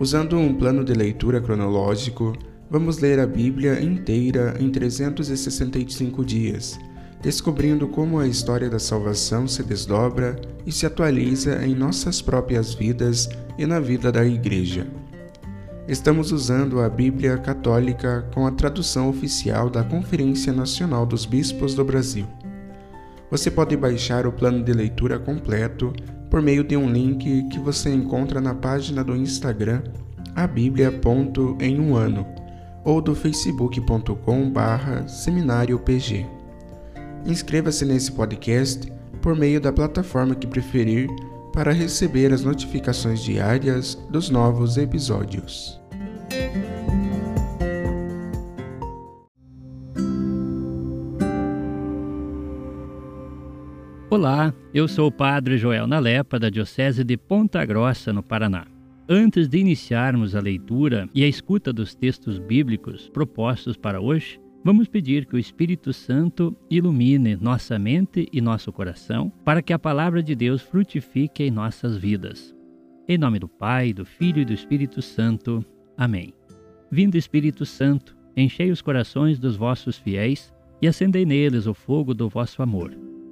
Usando um plano de leitura cronológico, vamos ler a Bíblia inteira em 365 dias, descobrindo como a história da salvação se desdobra e se atualiza em nossas próprias vidas e na vida da Igreja. Estamos usando a Bíblia Católica com a tradução oficial da Conferência Nacional dos Bispos do Brasil. Você pode baixar o plano de leitura completo por meio de um link que você encontra na página do Instagram a em um ano ou do facebook.com barra seminariopg. Inscreva-se nesse podcast por meio da plataforma que preferir para receber as notificações diárias dos novos episódios. Olá, eu sou o Padre Joel Nalepa, da Diocese de Ponta Grossa, no Paraná. Antes de iniciarmos a leitura e a escuta dos textos bíblicos propostos para hoje, vamos pedir que o Espírito Santo ilumine nossa mente e nosso coração para que a palavra de Deus frutifique em nossas vidas. Em nome do Pai, do Filho e do Espírito Santo. Amém. Vindo Espírito Santo, enchei os corações dos vossos fiéis e acendei neles o fogo do vosso amor.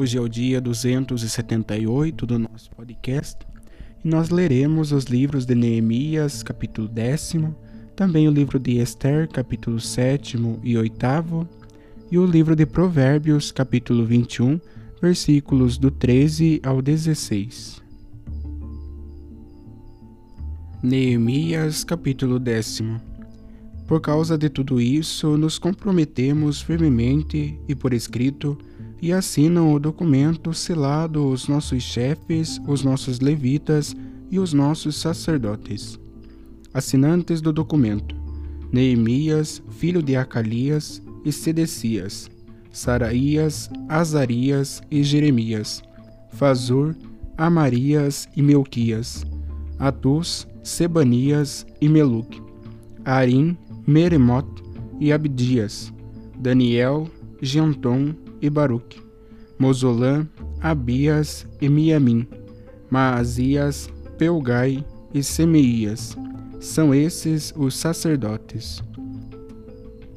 Hoje é o dia 278 do nosso podcast e nós leremos os livros de Neemias, capítulo 10, também o livro de Esther, capítulo 7 e 8, e o livro de Provérbios, capítulo 21, versículos do 13 ao 16. Neemias, capítulo 10 Por causa de tudo isso, nos comprometemos firmemente e por escrito e assinam o documento selado os nossos chefes, os nossos levitas e os nossos sacerdotes. Assinantes do documento: Neemias, filho de Acalias, e Sedecias, Saraías, Azarias e Jeremias, Fazur, Amarias e Melquias, Atus, Sebanias e Meluc, Arim, Meremot e Abdias, Daniel, Genton e Baruque, Mosolã, Abias e Miamim, Maazias, Pelgai e Semeias. São esses os sacerdotes.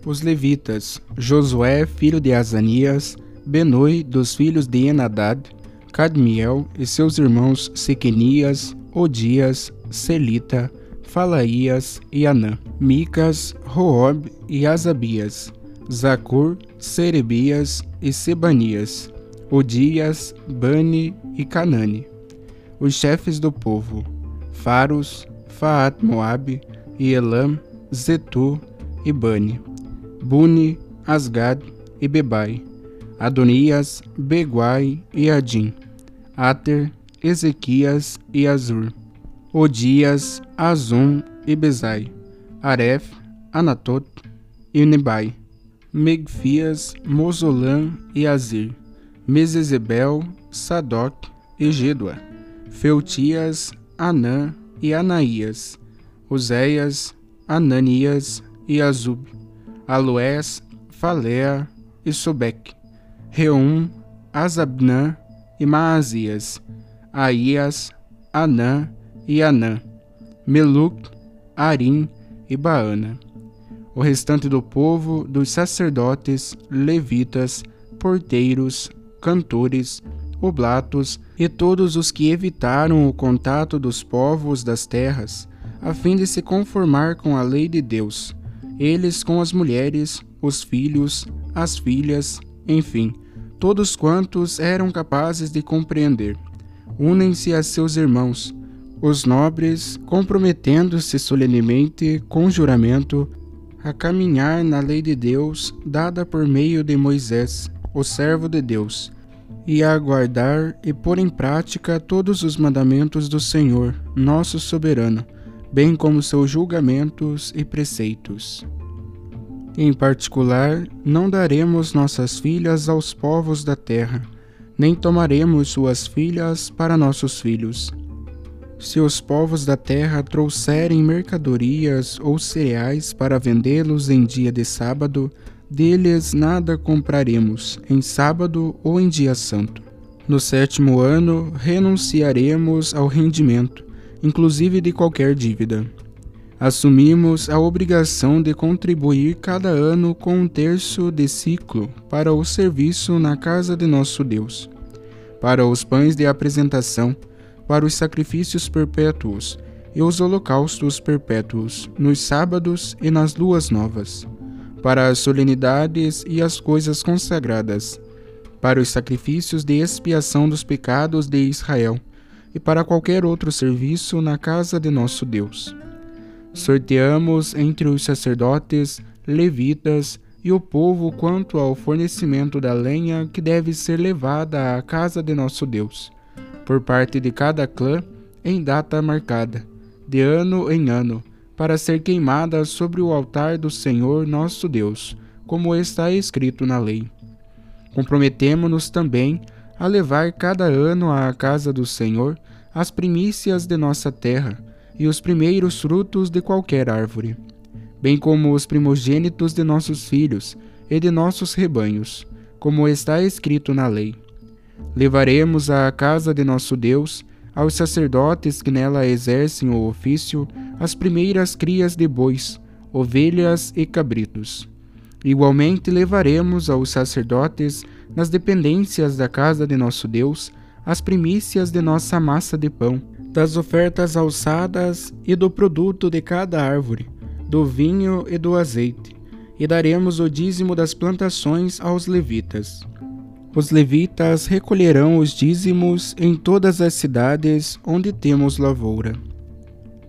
Os levitas, Josué, filho de Azanias, Benoi, dos filhos de Enadad, Cadmiel e seus irmãos Sequenias, Odias, Selita, Falaías e Anã, Micas, Roob e Azabias, Zacur, Serebias e Sebanias, Odias, Bani e Canane. Os chefes do povo, Faros, Faat Moabe e Elam, Zetu e Bani, Buni, Asgad e Bebai, Adonias, Beguai e Adim, Ater, Ezequias e Azur, Odias, Azum e Bezai, Aref, Anatot e Nebai, Megfias, Mozolan e Azir, Mesezebel, Sadoc e Gedua, Feutias, Anã e Anaías, Oséias, Ananias e Azub, Aloés, Falea e Sobec, Reum, Azabnã e Maazias, Aías, Anã e Anã, Meluc, Arim e Baana o restante do povo, dos sacerdotes, levitas, porteiros, cantores, oblatos e todos os que evitaram o contato dos povos das terras, a fim de se conformar com a lei de Deus, eles com as mulheres, os filhos, as filhas, enfim, todos quantos eram capazes de compreender. Unem-se a seus irmãos, os nobres, comprometendo-se solenemente, com juramento, a caminhar na lei de Deus dada por meio de Moisés, o servo de Deus, e a guardar e pôr em prática todos os mandamentos do Senhor, nosso soberano, bem como seus julgamentos e preceitos. Em particular, não daremos nossas filhas aos povos da terra, nem tomaremos suas filhas para nossos filhos. Se os povos da terra trouxerem mercadorias ou cereais para vendê-los em dia de sábado, deles nada compraremos, em sábado ou em dia santo. No sétimo ano, renunciaremos ao rendimento, inclusive de qualquer dívida. Assumimos a obrigação de contribuir cada ano com um terço de ciclo para o serviço na casa de nosso Deus, para os pães de apresentação, para os sacrifícios perpétuos e os holocaustos perpétuos, nos sábados e nas luas novas para as solenidades e as coisas consagradas, para os sacrifícios de expiação dos pecados de Israel e para qualquer outro serviço na casa de nosso Deus. Sorteamos entre os sacerdotes, levitas e o povo quanto ao fornecimento da lenha que deve ser levada à casa de nosso Deus, por parte de cada clã, em data marcada, de ano em ano, para ser queimada sobre o altar do Senhor nosso Deus, como está escrito na lei. Comprometemo-nos também a levar cada ano à casa do Senhor as primícias de nossa terra e os primeiros frutos de qualquer árvore, bem como os primogênitos de nossos filhos e de nossos rebanhos, como está escrito na lei. Levaremos à casa de nosso Deus aos sacerdotes que nela exercem o ofício as primeiras crias de bois, ovelhas e cabritos. Igualmente levaremos aos sacerdotes, nas dependências da casa de nosso Deus, as primícias de nossa massa de pão, das ofertas alçadas e do produto de cada árvore, do vinho e do azeite, e daremos o dízimo das plantações aos levitas. Os levitas recolherão os dízimos em todas as cidades onde temos lavoura.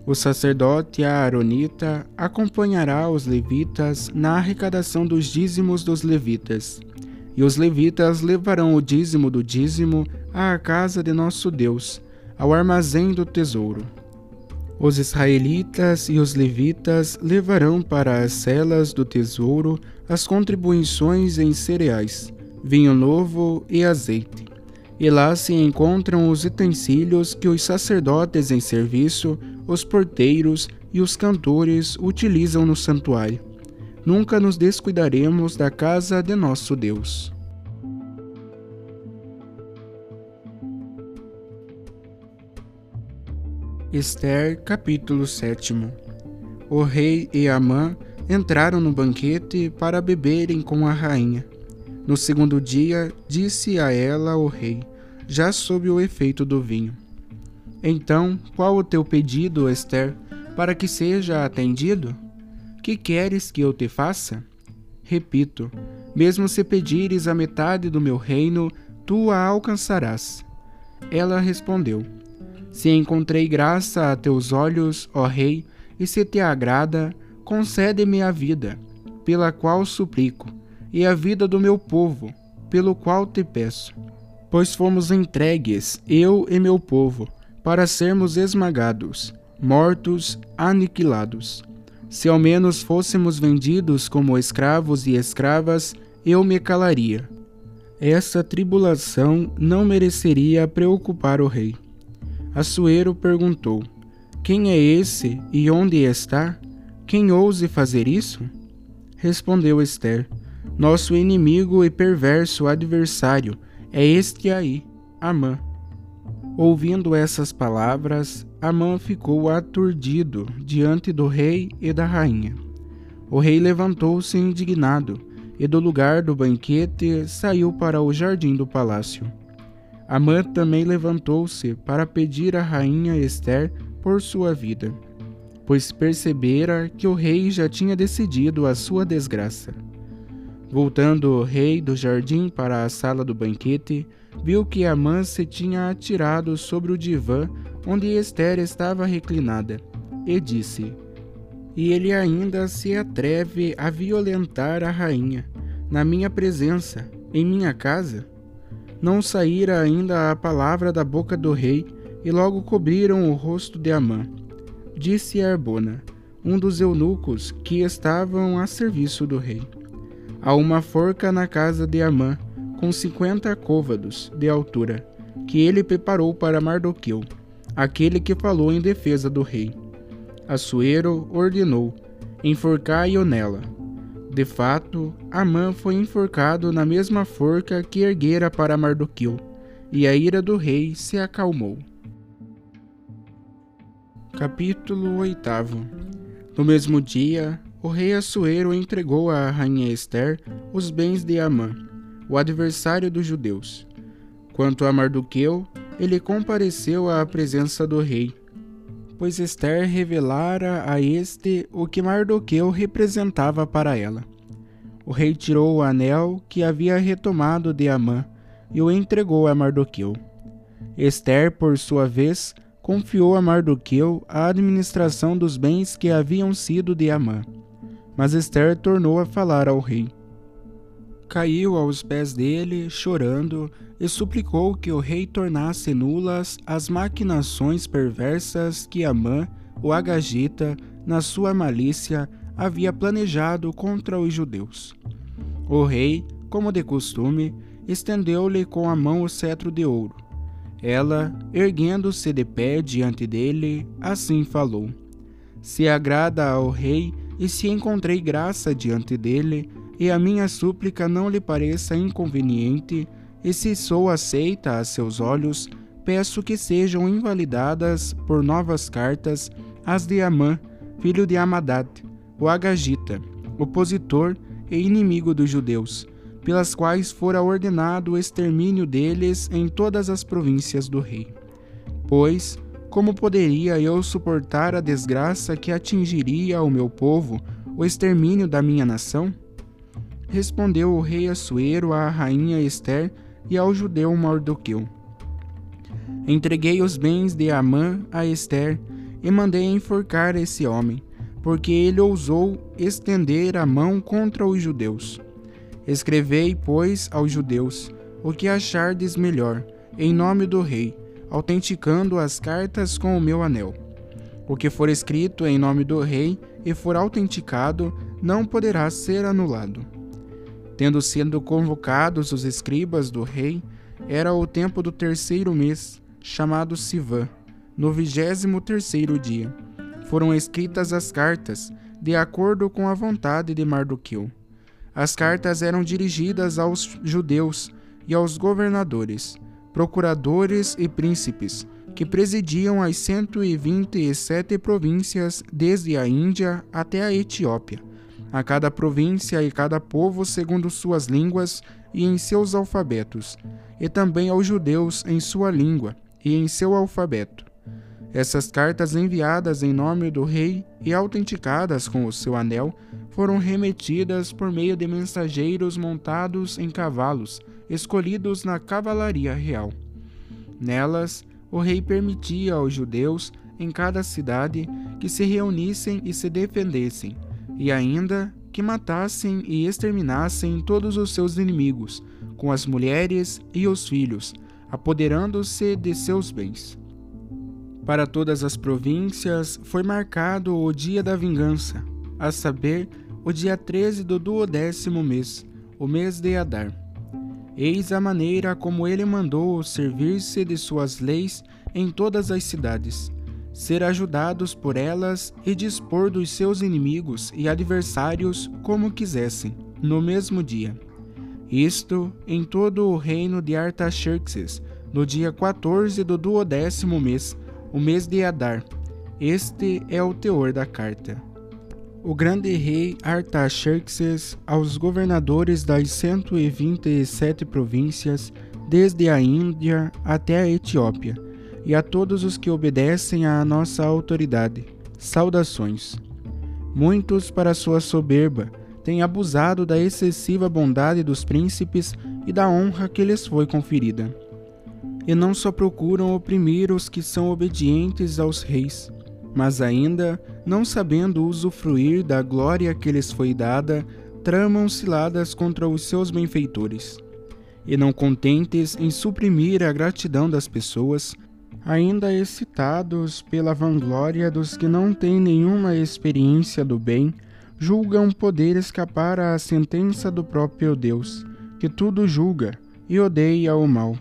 O sacerdote Aaronita acompanhará os levitas na arrecadação dos dízimos dos levitas, e os levitas levarão o dízimo do dízimo à casa de nosso Deus, ao armazém do tesouro. Os israelitas e os levitas levarão para as celas do tesouro as contribuições em cereais vinho novo e azeite. E lá se encontram os utensílios que os sacerdotes em serviço, os porteiros e os cantores utilizam no santuário. Nunca nos descuidaremos da casa de nosso Deus. Esther, capítulo 7 O rei e Amã entraram no banquete para beberem com a rainha. No segundo dia, disse a ela o rei, já sob o efeito do vinho: Então, qual o teu pedido, Esther, para que seja atendido? Que queres que eu te faça? Repito, mesmo se pedires a metade do meu reino, tu a alcançarás. Ela respondeu: Se encontrei graça a teus olhos, ó rei, e se te agrada, concede-me a vida, pela qual suplico e a vida do meu povo, pelo qual te peço. Pois fomos entregues, eu e meu povo, para sermos esmagados, mortos, aniquilados. Se ao menos fôssemos vendidos como escravos e escravas, eu me calaria. Essa tribulação não mereceria preocupar o rei. Assuero perguntou: Quem é esse e onde está? Quem ouse fazer isso? Respondeu Esther: nosso inimigo e perverso adversário é este aí, Amã. Ouvindo essas palavras, Amã ficou aturdido diante do rei e da rainha. O rei levantou-se indignado e do lugar do banquete saiu para o jardim do palácio. Amã também levantou-se para pedir à rainha Esther por sua vida, pois percebera que o rei já tinha decidido a sua desgraça. Voltando o rei do jardim para a sala do banquete, viu que Amã se tinha atirado sobre o divã onde Esther estava reclinada, e disse: E ele ainda se atreve a violentar a rainha, na minha presença, em minha casa? Não saíra ainda a palavra da boca do rei, e logo cobriram o rosto de Amã. Disse Arbona, um dos eunucos que estavam a serviço do rei. Há uma forca na casa de Amã, com cinquenta côvados de altura, que ele preparou para Mardoqueu, aquele que falou em defesa do rei. Assuero ordenou: enforcai-o nela. De fato, Amã foi enforcado na mesma forca que erguera para Mardoqueu, e a ira do rei se acalmou. Capítulo 8 No mesmo dia, o rei Assuero entregou à rainha Esther os bens de Amã, o adversário dos judeus. Quanto a Mardoqueu, ele compareceu à presença do rei, pois Esther revelara a este o que Mardoqueu representava para ela. O rei tirou o anel que havia retomado de Amã e o entregou a Mardoqueu. Esther, por sua vez, confiou a Mardoqueu a administração dos bens que haviam sido de Amã. Mas Esther tornou a falar ao rei. Caiu aos pés dele, chorando, e suplicou que o rei tornasse nulas as maquinações perversas que Amã, o Agagita, na sua malícia, havia planejado contra os judeus. O rei, como de costume, estendeu-lhe com a mão o cetro de ouro. Ela, erguendo-se de pé diante dele, assim falou: Se agrada ao rei e se encontrei graça diante dele, e a minha súplica não lhe pareça inconveniente, e se sou aceita a seus olhos, peço que sejam invalidadas por novas cartas as de Amã, filho de Amadad, o Agagita, opositor e inimigo dos judeus, pelas quais fora ordenado o extermínio deles em todas as províncias do rei. Pois, como poderia eu suportar a desgraça que atingiria ao meu povo, o extermínio da minha nação? Respondeu o rei Assuero à rainha Esther e ao judeu Mardoqueu. Entreguei os bens de Amã a Esther e mandei enforcar esse homem, porque ele ousou estender a mão contra os judeus. Escrevei, pois, aos judeus o que achardes melhor, em nome do rei, autenticando as cartas com o meu anel. O que for escrito em nome do rei e for autenticado, não poderá ser anulado. Tendo sido convocados os escribas do rei, era o tempo do terceiro mês, chamado Sivan, no vigésimo terceiro dia. Foram escritas as cartas, de acordo com a vontade de Mardoqueu. As cartas eram dirigidas aos judeus e aos governadores, procuradores e príncipes, que presidiam as 127 províncias desde a Índia até a Etiópia a cada província e cada povo segundo suas línguas e em seus alfabetos, e também aos judeus em sua língua e em seu alfabeto. Essas cartas enviadas em nome do rei e autenticadas com o seu anel foram remetidas por meio de mensageiros montados em cavalos, escolhidos na cavalaria real. Nelas, o rei permitia aos judeus em cada cidade que se reunissem e se defendessem, e ainda que matassem e exterminassem todos os seus inimigos, com as mulheres e os filhos, apoderando-se de seus bens. Para todas as províncias foi marcado o dia da vingança, a saber, o dia 13 do duodécimo mês, o mês de Adar. Eis a maneira como ele mandou servir-se de suas leis em todas as cidades ser ajudados por elas e dispor dos seus inimigos e adversários como quisessem, no mesmo dia. Isto em todo o reino de Artaxerxes, no dia 14 do duodécimo mês, o mês de Adar. Este é o teor da carta. O grande rei Artaxerxes, aos governadores das 127 províncias, desde a Índia até a Etiópia, e a todos os que obedecem à nossa autoridade. Saudações. Muitos, para sua soberba, têm abusado da excessiva bondade dos príncipes e da honra que lhes foi conferida. E não só procuram oprimir os que são obedientes aos reis, mas ainda, não sabendo usufruir da glória que lhes foi dada, tramam ciladas contra os seus benfeitores. E não contentes em suprimir a gratidão das pessoas, ainda excitados pela vanglória dos que não têm nenhuma experiência do bem, julgam poder escapar à sentença do próprio Deus, que tudo julga e odeia o mal.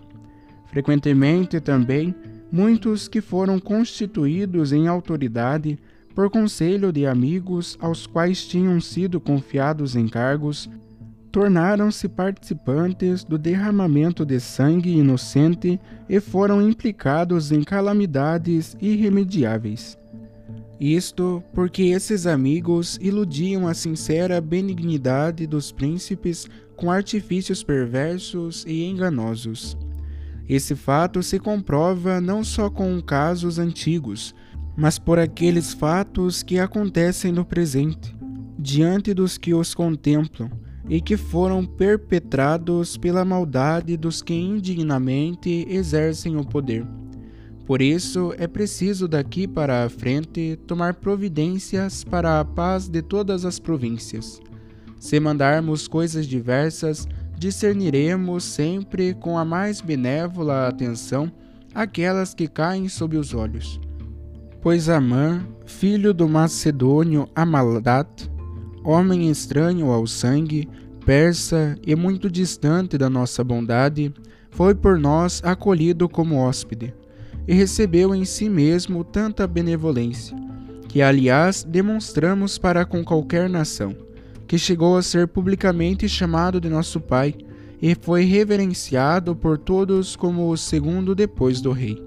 Frequentemente também, muitos que foram constituídos em autoridade por conselho de amigos aos quais tinham sido confiados encargos, tornaram-se participantes do derramamento de sangue inocente e foram implicados em calamidades irremediáveis. Isto porque esses amigos iludiam a sincera benignidade dos príncipes com artifícios perversos e enganosos. Esse fato se comprova não só com casos antigos, mas por aqueles fatos que acontecem no presente, diante dos que os contemplam, e que foram perpetrados pela maldade dos que indignamente exercem o poder. Por isso, é preciso daqui para a frente tomar providências para a paz de todas as províncias. Se mandarmos coisas diversas, discerniremos sempre com a mais benévola atenção aquelas que caem sob os olhos. Pois Amã, filho do macedônio Amalat, homem estranho ao sangue, persa e muito distante da nossa bondade, foi por nós acolhido como hóspede, e recebeu em si mesmo tanta benevolência, que aliás demonstramos para com qualquer nação, que chegou a ser publicamente chamado de nosso Pai, e foi reverenciado por todos como o segundo depois do rei.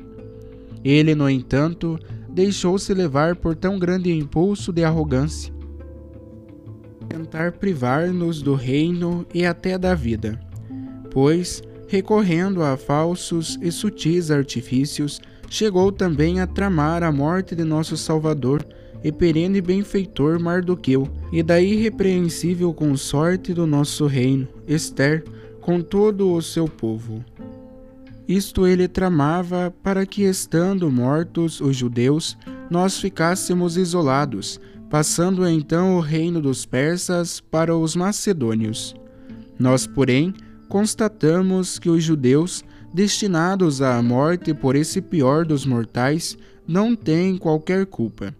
Ele, no entanto, deixou-se levar por tão grande impulso de arrogância, tentar privar-nos do reino e até da vida, pois, recorrendo a falsos e sutis artifícios, chegou também a tramar a morte de nosso Salvador e perene benfeitor Mardoqueu, e da irrepreensível consorte do nosso reino, Esther, com todo o seu povo. Isto ele tramava para que, estando mortos os judeus, nós ficássemos isolados, passando então o reino dos persas para os macedônios. Nós, porém, constatamos que os judeus, destinados à morte por esse pior dos mortais, não têm qualquer culpa.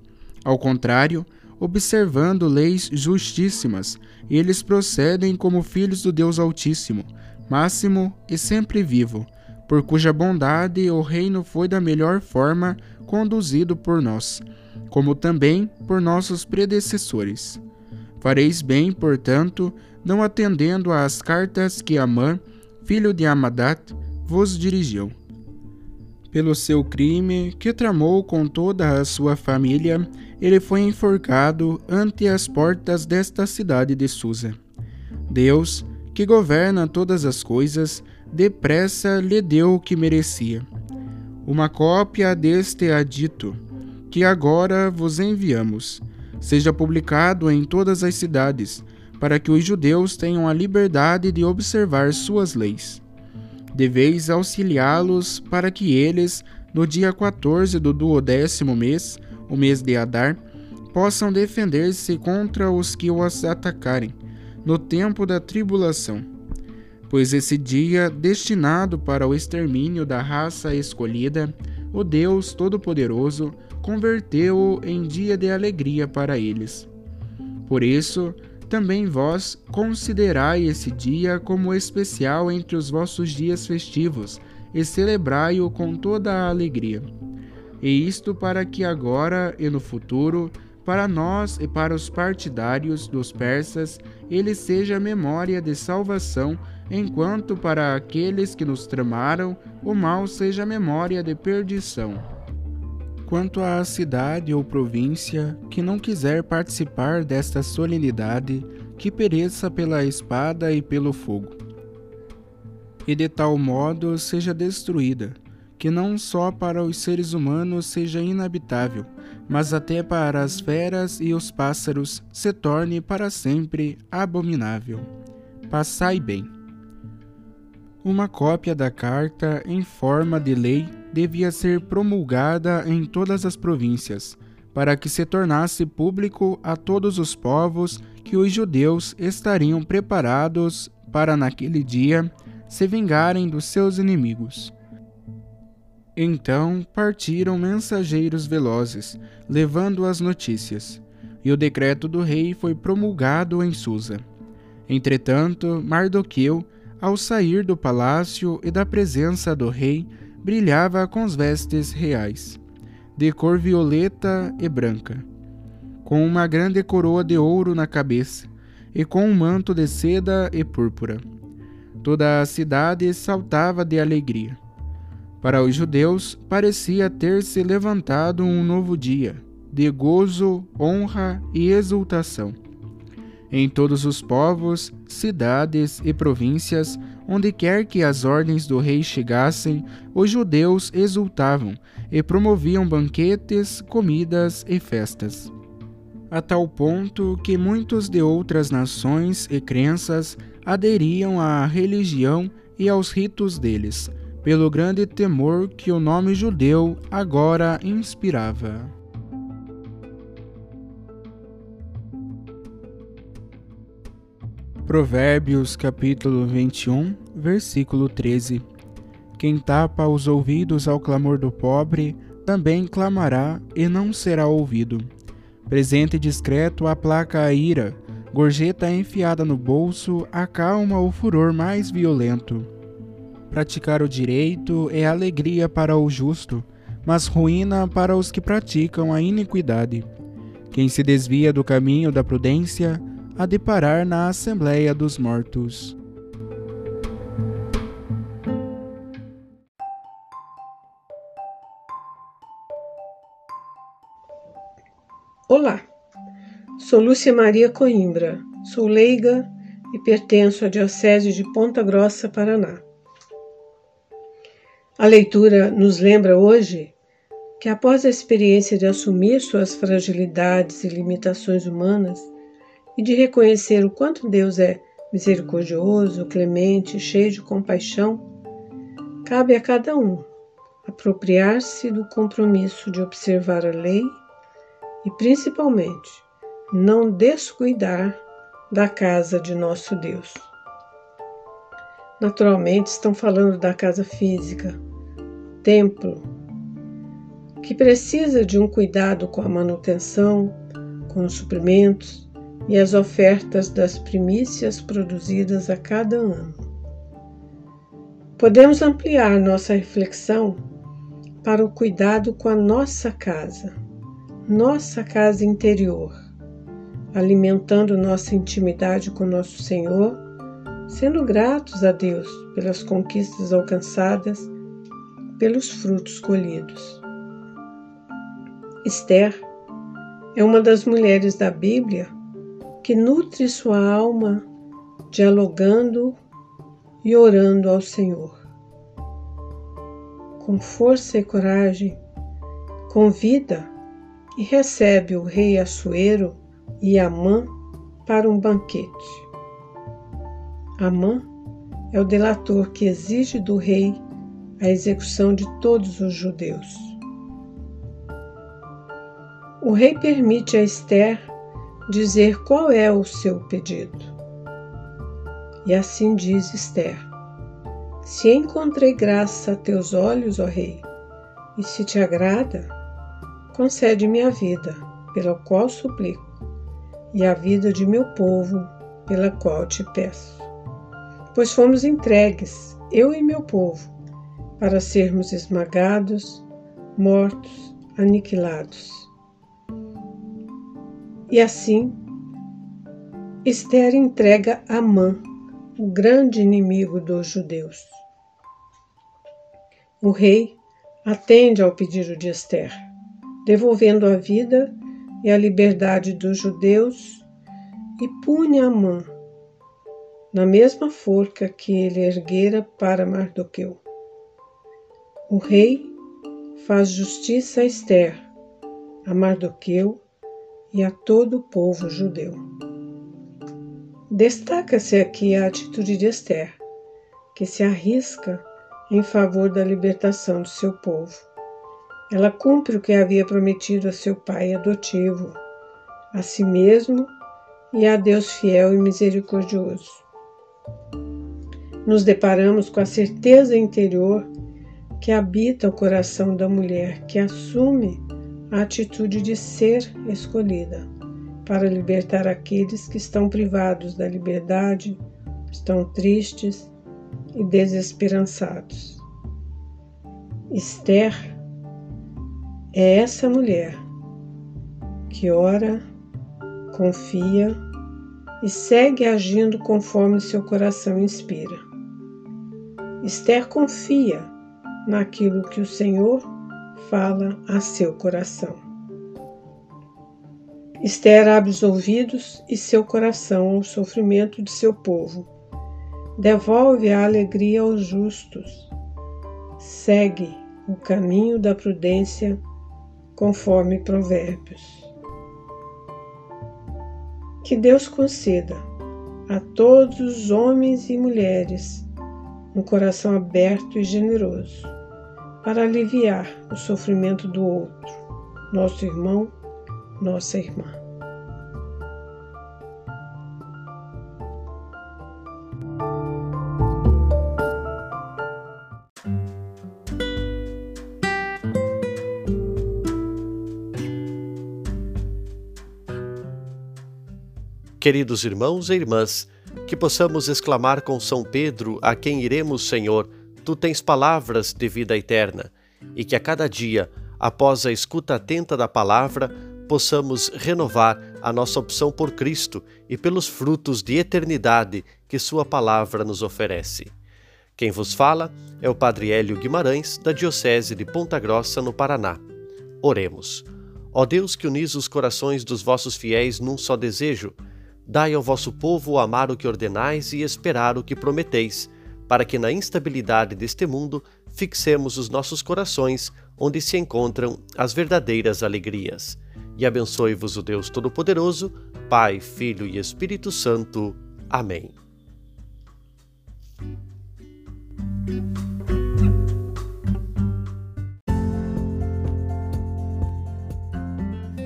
Ao contrário, observando leis justíssimas, eles procedem como filhos do Deus Altíssimo, máximo e sempre vivo, por cuja bondade o reino foi da melhor forma conduzido por nós como também por nossos predecessores. Fareis bem, portanto, não atendendo às cartas que Amã, filho de Amadat, vos dirigiu. Pelo seu crime, que tramou com toda a sua família, ele foi enforcado ante as portas desta cidade de Susa. Deus, que governa todas as coisas, depressa lhe deu o que merecia. Uma cópia deste adito, que agora vos enviamos, seja publicado em todas as cidades, para que os judeus tenham a liberdade de observar suas leis. Deveis auxiliá-los para que eles, no dia 14 do duodécimo mês, o mês de Adar, possam defender-se contra os que os atacarem, no tempo da tribulação. Pois esse dia, destinado para o extermínio da raça escolhida, o Deus Todo-Poderoso converteu-o em dia de alegria para eles. Por isso, também vós considerai esse dia como especial entre os vossos dias festivos, e celebrai-o com toda a alegria. E isto para que agora e no futuro, para nós e para os partidários dos persas, ele seja memória de salvação, enquanto para aqueles que nos tramaram, o mal seja memória de perdição. Quanto à cidade ou província que não quiser participar desta solenidade, que pereça pela espada e pelo fogo. e de tal modo seja destruída, que não só para os seres humanos seja inabitável, mas até para as feras e os pássaros se torne para sempre abominável. Passai bem. Uma cópia da carta em forma de lei devia ser promulgada em todas as províncias, para que se tornasse público a todos os povos que os judeus estariam preparados para naquele dia se vingarem dos seus inimigos. Então partiram mensageiros velozes, levando as notícias, e o decreto do rei foi promulgado em Susa. Entretanto, Mardoqueu, ao sair do palácio e da presença do rei, brilhava com as vestes reais, de cor violeta e branca, com uma grande coroa de ouro na cabeça, e com um manto de seda e púrpura Toda a cidade saltava de alegria. Para os judeus, parecia ter se levantado um novo dia, de gozo, honra e exultação. Em todos os povos, cidades e províncias, onde quer que as ordens do rei chegassem, os judeus exultavam e promoviam banquetes, comidas e festas. A tal ponto que muitos de outras nações e crenças aderiam à religião e aos ritos deles, pelo grande temor que o nome judeu agora inspirava. Provérbios capítulo 21, versículo 13 Quem tapa os ouvidos ao clamor do pobre, também clamará e não será ouvido. Presente discreto aplaca a ira, Gorjeta enfiada no bolso acalma o furor mais violento. Praticar o direito é alegria para o justo, mas ruína para os que praticam a iniquidade. Quem se desvia do caminho da prudência há de parar na Assembleia dos Mortos. Olá! Sou Lúcia Maria Coimbra, sou leiga e pertenço à Diocese de Ponta Grossa, Paraná. A leitura nos lembra hoje que, após a experiência de assumir suas fragilidades e limitações humanas e de reconhecer o quanto Deus é misericordioso, clemente, cheio de compaixão, cabe a cada um apropriar-se do compromisso de observar a lei e, principalmente, não descuidar da casa de nosso Deus. Naturalmente, estão falando da casa física, templo, que precisa de um cuidado com a manutenção, com os suprimentos e as ofertas das primícias produzidas a cada ano. Podemos ampliar nossa reflexão para o cuidado com a nossa casa, nossa casa interior alimentando nossa intimidade com nosso Senhor, sendo gratos a Deus pelas conquistas alcançadas, pelos frutos colhidos. Esther é uma das mulheres da Bíblia que nutre sua alma dialogando e orando ao Senhor. Com força e coragem, convida e recebe o rei Assuero e Amã para um banquete. Amã é o delator que exige do rei a execução de todos os judeus. O rei permite a Esther dizer qual é o seu pedido. E assim diz Esther: Se encontrei graça a teus olhos, ó rei, e se te agrada, concede-me a vida, pela qual suplico e a vida de meu povo, pela qual te peço. Pois fomos entregues, eu e meu povo, para sermos esmagados, mortos, aniquilados. E assim, Esther entrega Amã, o grande inimigo dos judeus. O rei atende ao pedido de Esther, devolvendo a vida e a liberdade dos judeus e pune Amã, na mesma forca que ele erguera para Mardoqueu. O rei faz justiça a Esther, a Mardoqueu e a todo o povo judeu. Destaca-se aqui a atitude de Esther, que se arrisca em favor da libertação do seu povo. Ela cumpre o que havia prometido a seu pai adotivo, a si mesmo e a Deus fiel e misericordioso. Nos deparamos com a certeza interior que habita o coração da mulher que assume a atitude de ser escolhida para libertar aqueles que estão privados da liberdade, estão tristes e desesperançados. Esther é essa mulher que ora, confia e segue agindo conforme seu coração inspira. Esther confia naquilo que o Senhor fala a seu coração. Esther abre os ouvidos e seu coração ao sofrimento de seu povo. Devolve a alegria aos justos. Segue o caminho da prudência, conforme Provérbios. Que Deus conceda a todos os homens e mulheres um coração aberto e generoso para aliviar o sofrimento do outro, nosso irmão, nossa irmã. Queridos irmãos e irmãs, que possamos exclamar com São Pedro, a quem iremos, Senhor, tu tens palavras de vida eterna, e que a cada dia, após a escuta atenta da palavra, possamos renovar a nossa opção por Cristo e pelos frutos de eternidade que Sua palavra nos oferece. Quem vos fala é o Padre Hélio Guimarães, da Diocese de Ponta Grossa, no Paraná. Oremos. Ó Deus que unis os corações dos vossos fiéis num só desejo, Dai ao vosso povo amar o que ordenais e esperar o que prometeis, para que na instabilidade deste mundo fixemos os nossos corações onde se encontram as verdadeiras alegrias. E abençoe-vos o Deus Todo-Poderoso, Pai, Filho e Espírito Santo. Amém.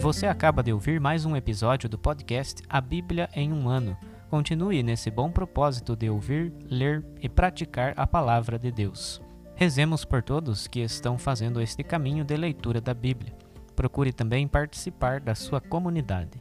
Você acaba de ouvir mais um episódio do podcast A Bíblia em um Ano. Continue nesse bom propósito de ouvir, ler e praticar a palavra de Deus. Rezemos por todos que estão fazendo este caminho de leitura da Bíblia. Procure também participar da sua comunidade.